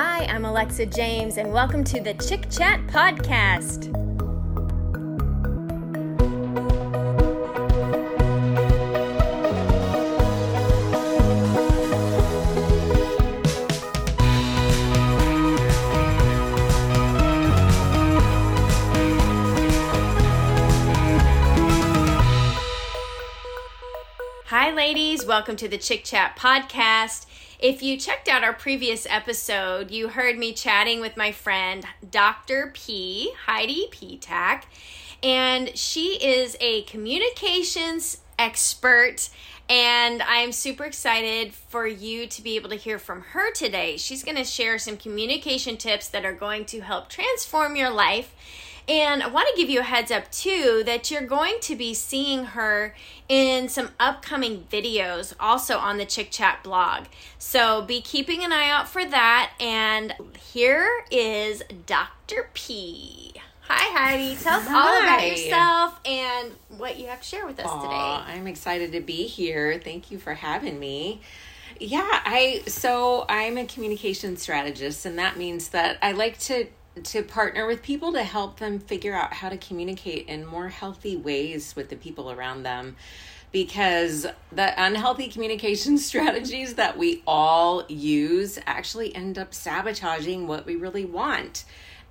Hi, I'm Alexa James, and welcome to the Chik Chat Podcast. Hi, ladies. Welcome to the Chik Chat Podcast. If you checked out our previous episode, you heard me chatting with my friend Dr. P, Heidi Petak, and she is a communications expert. And I'm super excited for you to be able to hear from her today. She's going to share some communication tips that are going to help transform your life and I want to give you a heads up too that you're going to be seeing her in some upcoming videos also on the Chik Chat blog. So be keeping an eye out for that. And here is Dr. P. Hi, Heidi. Tell us Hi. all about yourself and what you have to share with us Aww, today. I'm excited to be here. Thank you for having me. Yeah, I so I'm a communication strategist and that means that I like to to partner with people to help them figure out how to communicate in more healthy ways with the people around them because the unhealthy communication strategies that we all use actually end up sabotaging what we really want.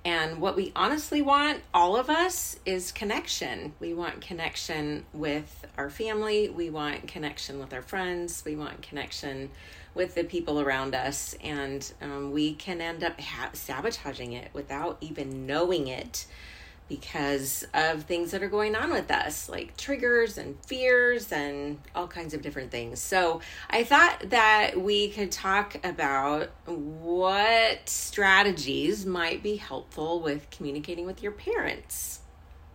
And what we honestly want, all of us, is connection. We want connection with our family. We want connection with our friends. We want connection with the people around us, and um, we can end up ha- sabotaging it without even knowing it because of things that are going on with us, like triggers and fears and all kinds of different things. So, I thought that we could talk about what strategies might be helpful with communicating with your parents.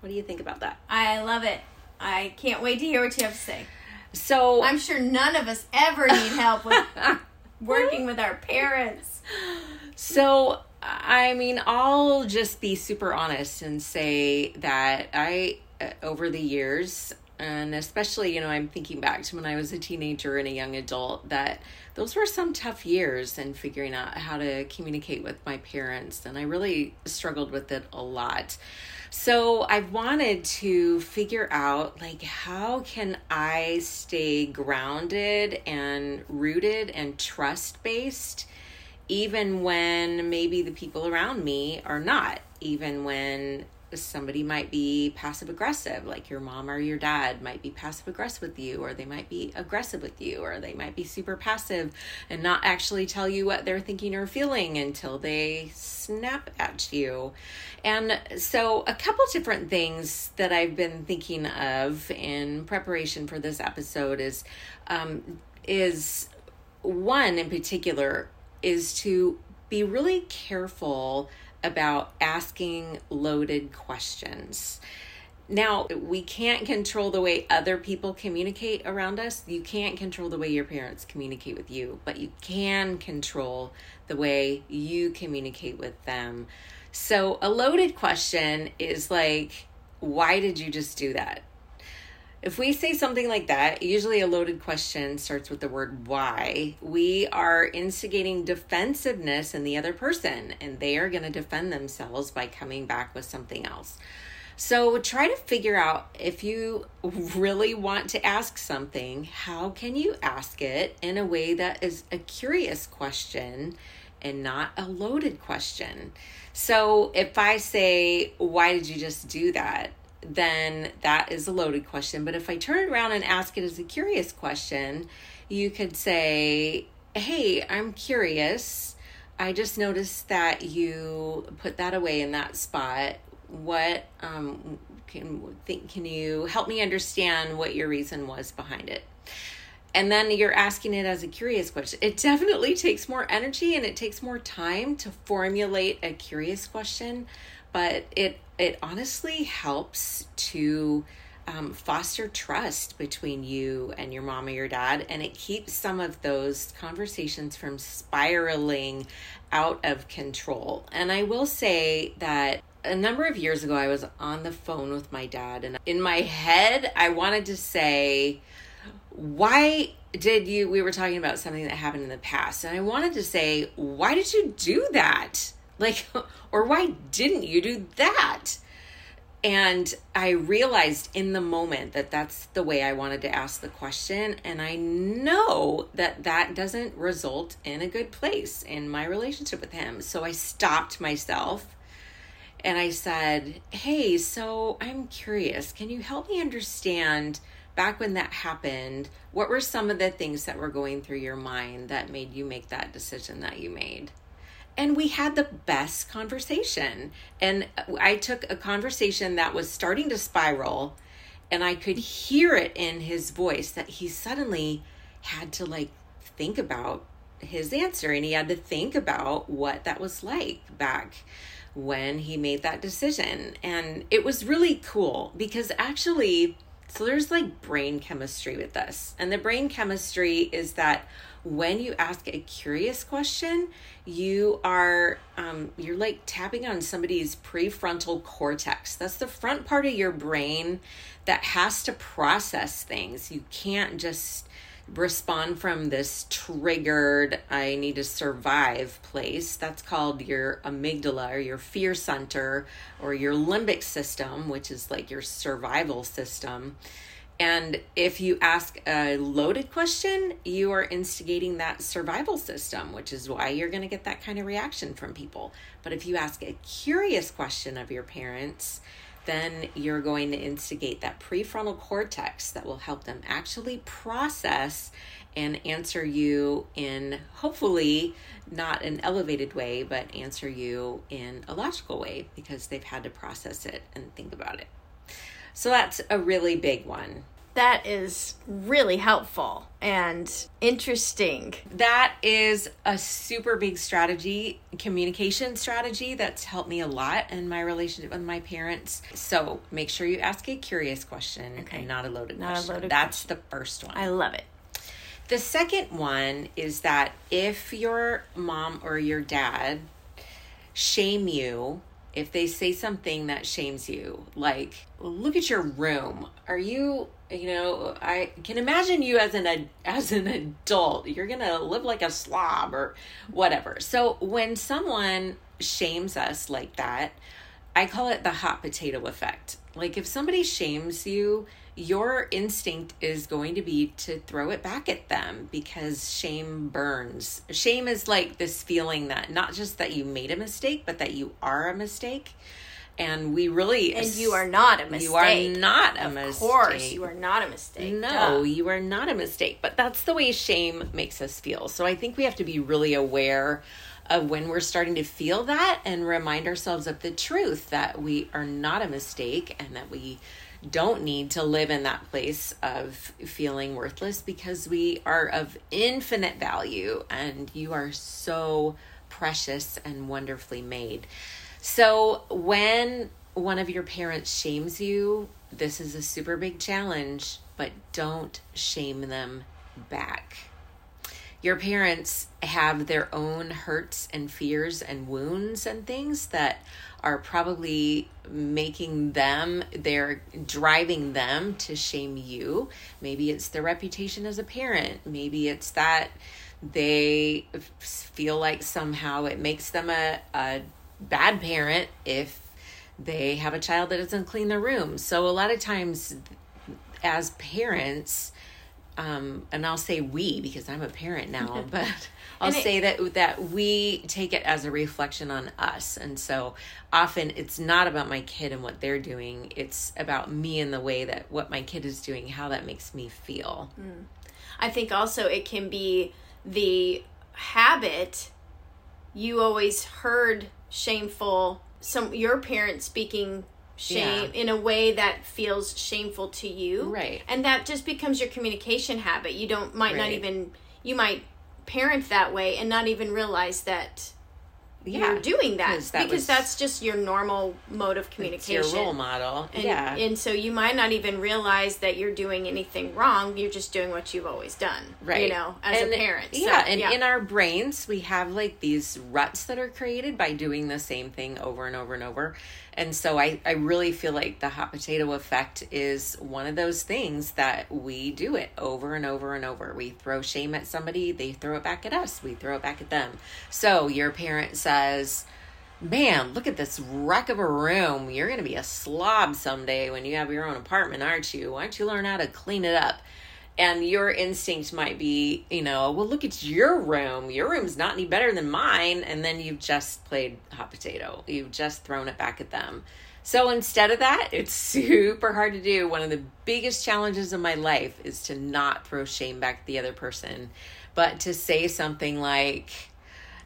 What do you think about that? I love it. I can't wait to hear what you have to say. So I'm sure none of us ever need help with working with our parents. So I mean, I'll just be super honest and say that I, uh, over the years, and especially, you know, I'm thinking back to when I was a teenager and a young adult, that those were some tough years in figuring out how to communicate with my parents. And I really struggled with it a lot. So I wanted to figure out like how can I stay grounded and rooted and trust based even when maybe the people around me are not, even when somebody might be passive aggressive, like your mom or your dad might be passive aggressive with you, or they might be aggressive with you, or they might be super passive and not actually tell you what they're thinking or feeling until they snap at you. And so, a couple different things that I've been thinking of in preparation for this episode is um, is one in particular is to be really careful about asking loaded questions. Now, we can't control the way other people communicate around us. You can't control the way your parents communicate with you, but you can control the way you communicate with them. So, a loaded question is like, why did you just do that? If we say something like that, usually a loaded question starts with the word why. We are instigating defensiveness in the other person, and they are going to defend themselves by coming back with something else. So try to figure out if you really want to ask something, how can you ask it in a way that is a curious question and not a loaded question. So if I say, Why did you just do that? Then that is a loaded question. But if I turn it around and ask it as a curious question, you could say, Hey, I'm curious. I just noticed that you put that away in that spot. What um, can think? Can you help me understand what your reason was behind it? And then you're asking it as a curious question. It definitely takes more energy and it takes more time to formulate a curious question, but it it honestly helps to um, foster trust between you and your mom or your dad, and it keeps some of those conversations from spiraling out of control. And I will say that a number of years ago, I was on the phone with my dad, and in my head, I wanted to say, why did you we were talking about something that happened in the past and i wanted to say why did you do that like or why didn't you do that and i realized in the moment that that's the way i wanted to ask the question and i know that that doesn't result in a good place in my relationship with him so i stopped myself and i said hey so i'm curious can you help me understand back when that happened, what were some of the things that were going through your mind that made you make that decision that you made? And we had the best conversation. And I took a conversation that was starting to spiral, and I could hear it in his voice that he suddenly had to like think about his answer and he had to think about what that was like back when he made that decision. And it was really cool because actually, so there's like brain chemistry with this. And the brain chemistry is that when you ask a curious question, you are um, you're like tapping on somebody's prefrontal cortex. That's the front part of your brain that has to process things. You can't just respond from this triggered i need to survive place that's called your amygdala or your fear center or your limbic system which is like your survival system and if you ask a loaded question, you are instigating that survival system, which is why you're going to get that kind of reaction from people. But if you ask a curious question of your parents, then you're going to instigate that prefrontal cortex that will help them actually process and answer you in hopefully not an elevated way, but answer you in a logical way because they've had to process it and think about it. So that's a really big one. That is really helpful and interesting. That is a super big strategy, communication strategy that's helped me a lot in my relationship with my parents. So make sure you ask a curious question okay. and not a loaded not question. A loaded that's question. the first one. I love it. The second one is that if your mom or your dad shame you if they say something that shames you, like, look at your room. Are you, you know, I can imagine you as an as an adult, you're going to live like a slob or whatever. So when someone shames us like that, I call it the hot potato effect. Like if somebody shames you, your instinct is going to be to throw it back at them because shame burns. Shame is like this feeling that not just that you made a mistake, but that you are a mistake. And we really And you are not a mistake. You are not a of mistake. Of course, you are not a mistake. No, Duh. you are not a mistake. But that's the way shame makes us feel. So I think we have to be really aware of when we're starting to feel that and remind ourselves of the truth that we are not a mistake and that we don't need to live in that place of feeling worthless because we are of infinite value and you are so precious and wonderfully made. So, when one of your parents shames you, this is a super big challenge, but don't shame them back. Your parents have their own hurts and fears and wounds and things that are probably making them, they're driving them to shame you. Maybe it's their reputation as a parent. Maybe it's that they feel like somehow it makes them a, a bad parent if they have a child that doesn't clean their room. So a lot of times, as parents, um, and I'll say we because I'm a parent now, but I'll it, say that that we take it as a reflection on us, and so often it's not about my kid and what they're doing; it's about me and the way that what my kid is doing, how that makes me feel. Mm. I think also it can be the habit you always heard shameful some your parents speaking shame yeah. in a way that feels shameful to you right and that just becomes your communication habit you don't might right. not even you might parent that way and not even realize that yeah, you're doing that, that because was, that's just your normal mode of communication. your role model, and, yeah. And so you might not even realize that you're doing anything wrong. You're just doing what you've always done, right? You know, as and, a parent. Yeah, so, and yeah. in our brains, we have like these ruts that are created by doing the same thing over and over and over. And so I, I really feel like the hot potato effect is one of those things that we do it over and over and over. We throw shame at somebody, they throw it back at us, we throw it back at them. So your parent says, Man, look at this wreck of a room. You're going to be a slob someday when you have your own apartment, aren't you? Why don't you learn how to clean it up? And your instinct might be, you know, well, look, it's your room. Your room's not any better than mine. And then you've just played hot potato. You've just thrown it back at them. So instead of that, it's super hard to do. One of the biggest challenges of my life is to not throw shame back at the other person, but to say something like,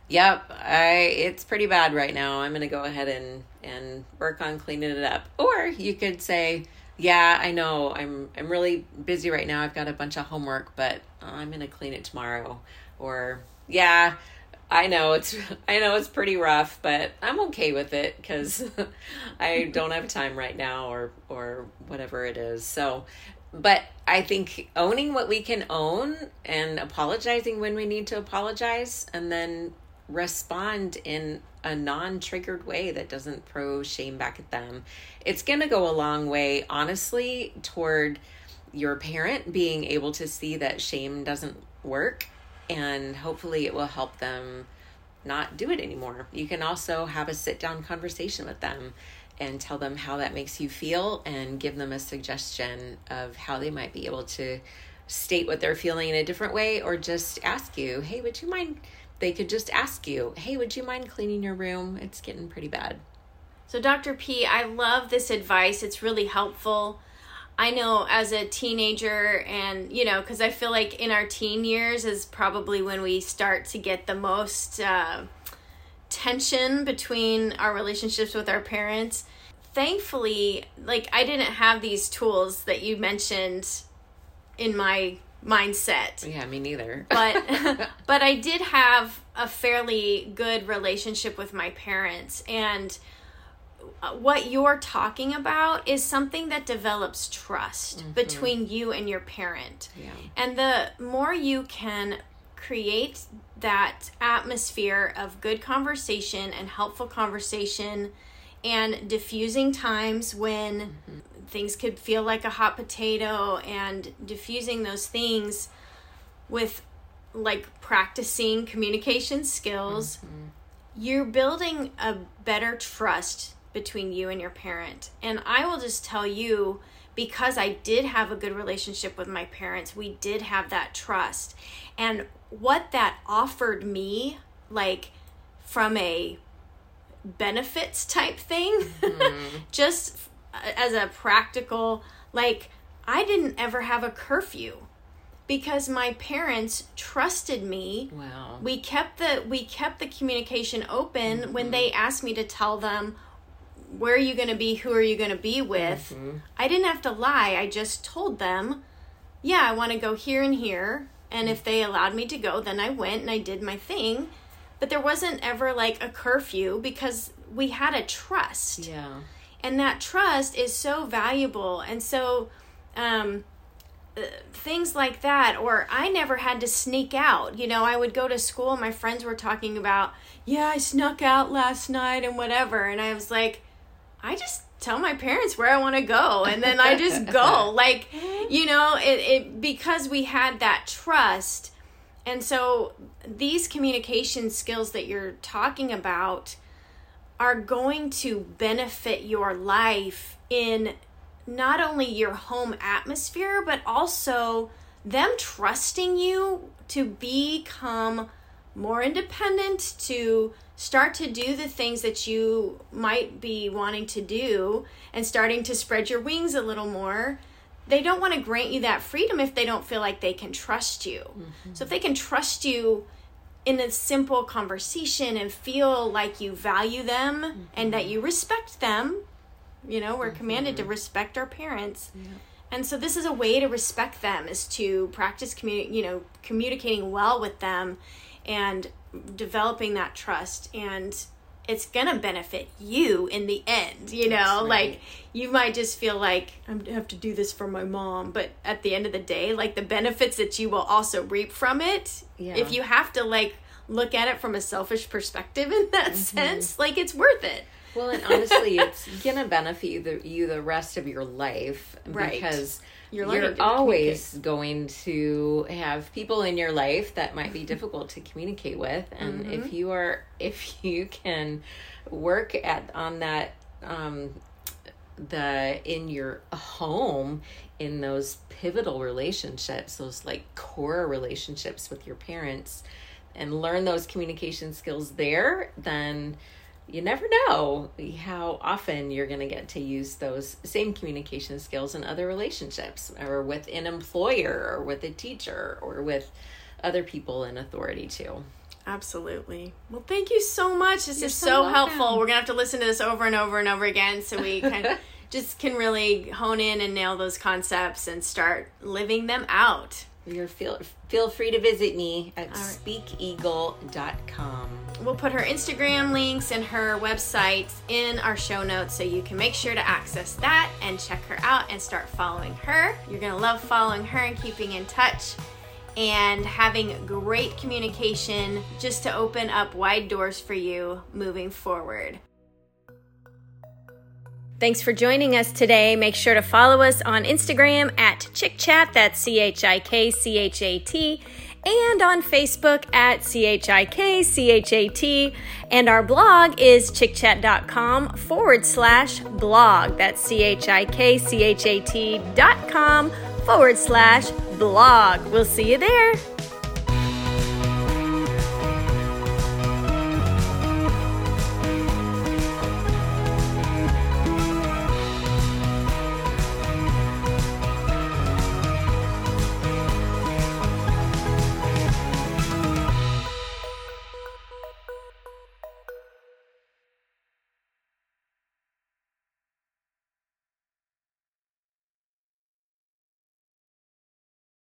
"Yep, I it's pretty bad right now. I'm going to go ahead and and work on cleaning it up." Or you could say, yeah, I know. I'm I'm really busy right now. I've got a bunch of homework, but I'm going to clean it tomorrow. Or yeah, I know it's I know it's pretty rough, but I'm okay with it cuz I don't have time right now or or whatever it is. So, but I think owning what we can own and apologizing when we need to apologize and then respond in a non triggered way that doesn't throw shame back at them, it's going to go a long way, honestly, toward your parent being able to see that shame doesn't work. And hopefully, it will help them not do it anymore. You can also have a sit down conversation with them and tell them how that makes you feel and give them a suggestion of how they might be able to state what they're feeling in a different way or just ask you, hey, would you mind they could just ask you, hey, would you mind cleaning your room? It's getting pretty bad. So, Dr. P, I love this advice. It's really helpful. I know as a teenager, and you know, because I feel like in our teen years is probably when we start to get the most uh, tension between our relationships with our parents. Thankfully, like I didn't have these tools that you mentioned in my mindset. Yeah, me neither. but but I did have a fairly good relationship with my parents and uh, what you're talking about is something that develops trust mm-hmm. between you and your parent. Yeah. And the more you can create that atmosphere of good conversation and helpful conversation and diffusing times when mm-hmm things could feel like a hot potato and diffusing those things with like practicing communication skills mm-hmm. you're building a better trust between you and your parent and i will just tell you because i did have a good relationship with my parents we did have that trust and what that offered me like from a benefits type thing mm-hmm. just as a practical like I didn't ever have a curfew because my parents trusted me. Wow. We kept the we kept the communication open mm-hmm. when they asked me to tell them where are you going to be, who are you going to be with. Mm-hmm. I didn't have to lie. I just told them, "Yeah, I want to go here and here." And if they allowed me to go, then I went and I did my thing. But there wasn't ever like a curfew because we had a trust. Yeah. And that trust is so valuable. And so um, uh, things like that or i never had to sneak out. You know i would go to school my friends were talking about yeah i snuck out last night and whatever. And i was like i just tell my parents where i want to go and then i just go. Like you know it, it because we had that trust and so these communication skills that you're talking about are going to benefit your life in not only your home atmosphere, but also them trusting you to become more independent, to start to do the things that you might be wanting to do, and starting to spread your wings a little more. They don't want to grant you that freedom if they don't feel like they can trust you. Mm-hmm. So, if they can trust you in a simple conversation and feel like you value them mm-hmm. and that you respect them. You know, we're mm-hmm. commanded to respect our parents. Yeah. And so this is a way to respect them is to practice communi- you know, communicating well with them and developing that trust and it's gonna benefit you in the end you know right. like you might just feel like i have to do this for my mom but at the end of the day like the benefits that you will also reap from it yeah. if you have to like look at it from a selfish perspective in that mm-hmm. sense like it's worth it Well, and honestly, it's gonna benefit you the, you the rest of your life Right. because You're you're, always going to have people in your life that might be difficult to communicate with, and Mm-hmm. if you are if you can work at on that um, the in your home in those pivotal relationships those like core relationships with your parents and learn those communication skills there then you never know how often you're going to get to use those same communication skills in other relationships or with an employer or with a teacher or with other people in authority too Absolutely. Well, thank you so much. This You're is so so helpful. We're gonna have to listen to this over and over and over again, so we can just can really hone in and nail those concepts and start living them out. You're feel feel free to visit me at right. speakeagle.com We'll put her Instagram links and her website in our show notes so you can make sure to access that and check her out and start following her. You're going to love following her and keeping in touch and having great communication just to open up wide doors for you moving forward. Thanks for joining us today. Make sure to follow us on Instagram at Chik Chat, that's C H I K C H A T, and on Facebook at C H I K C H A T. And our blog is chikchat.com forward slash blog. That's C H I K C H A T dot com forward slash blog. We'll see you there.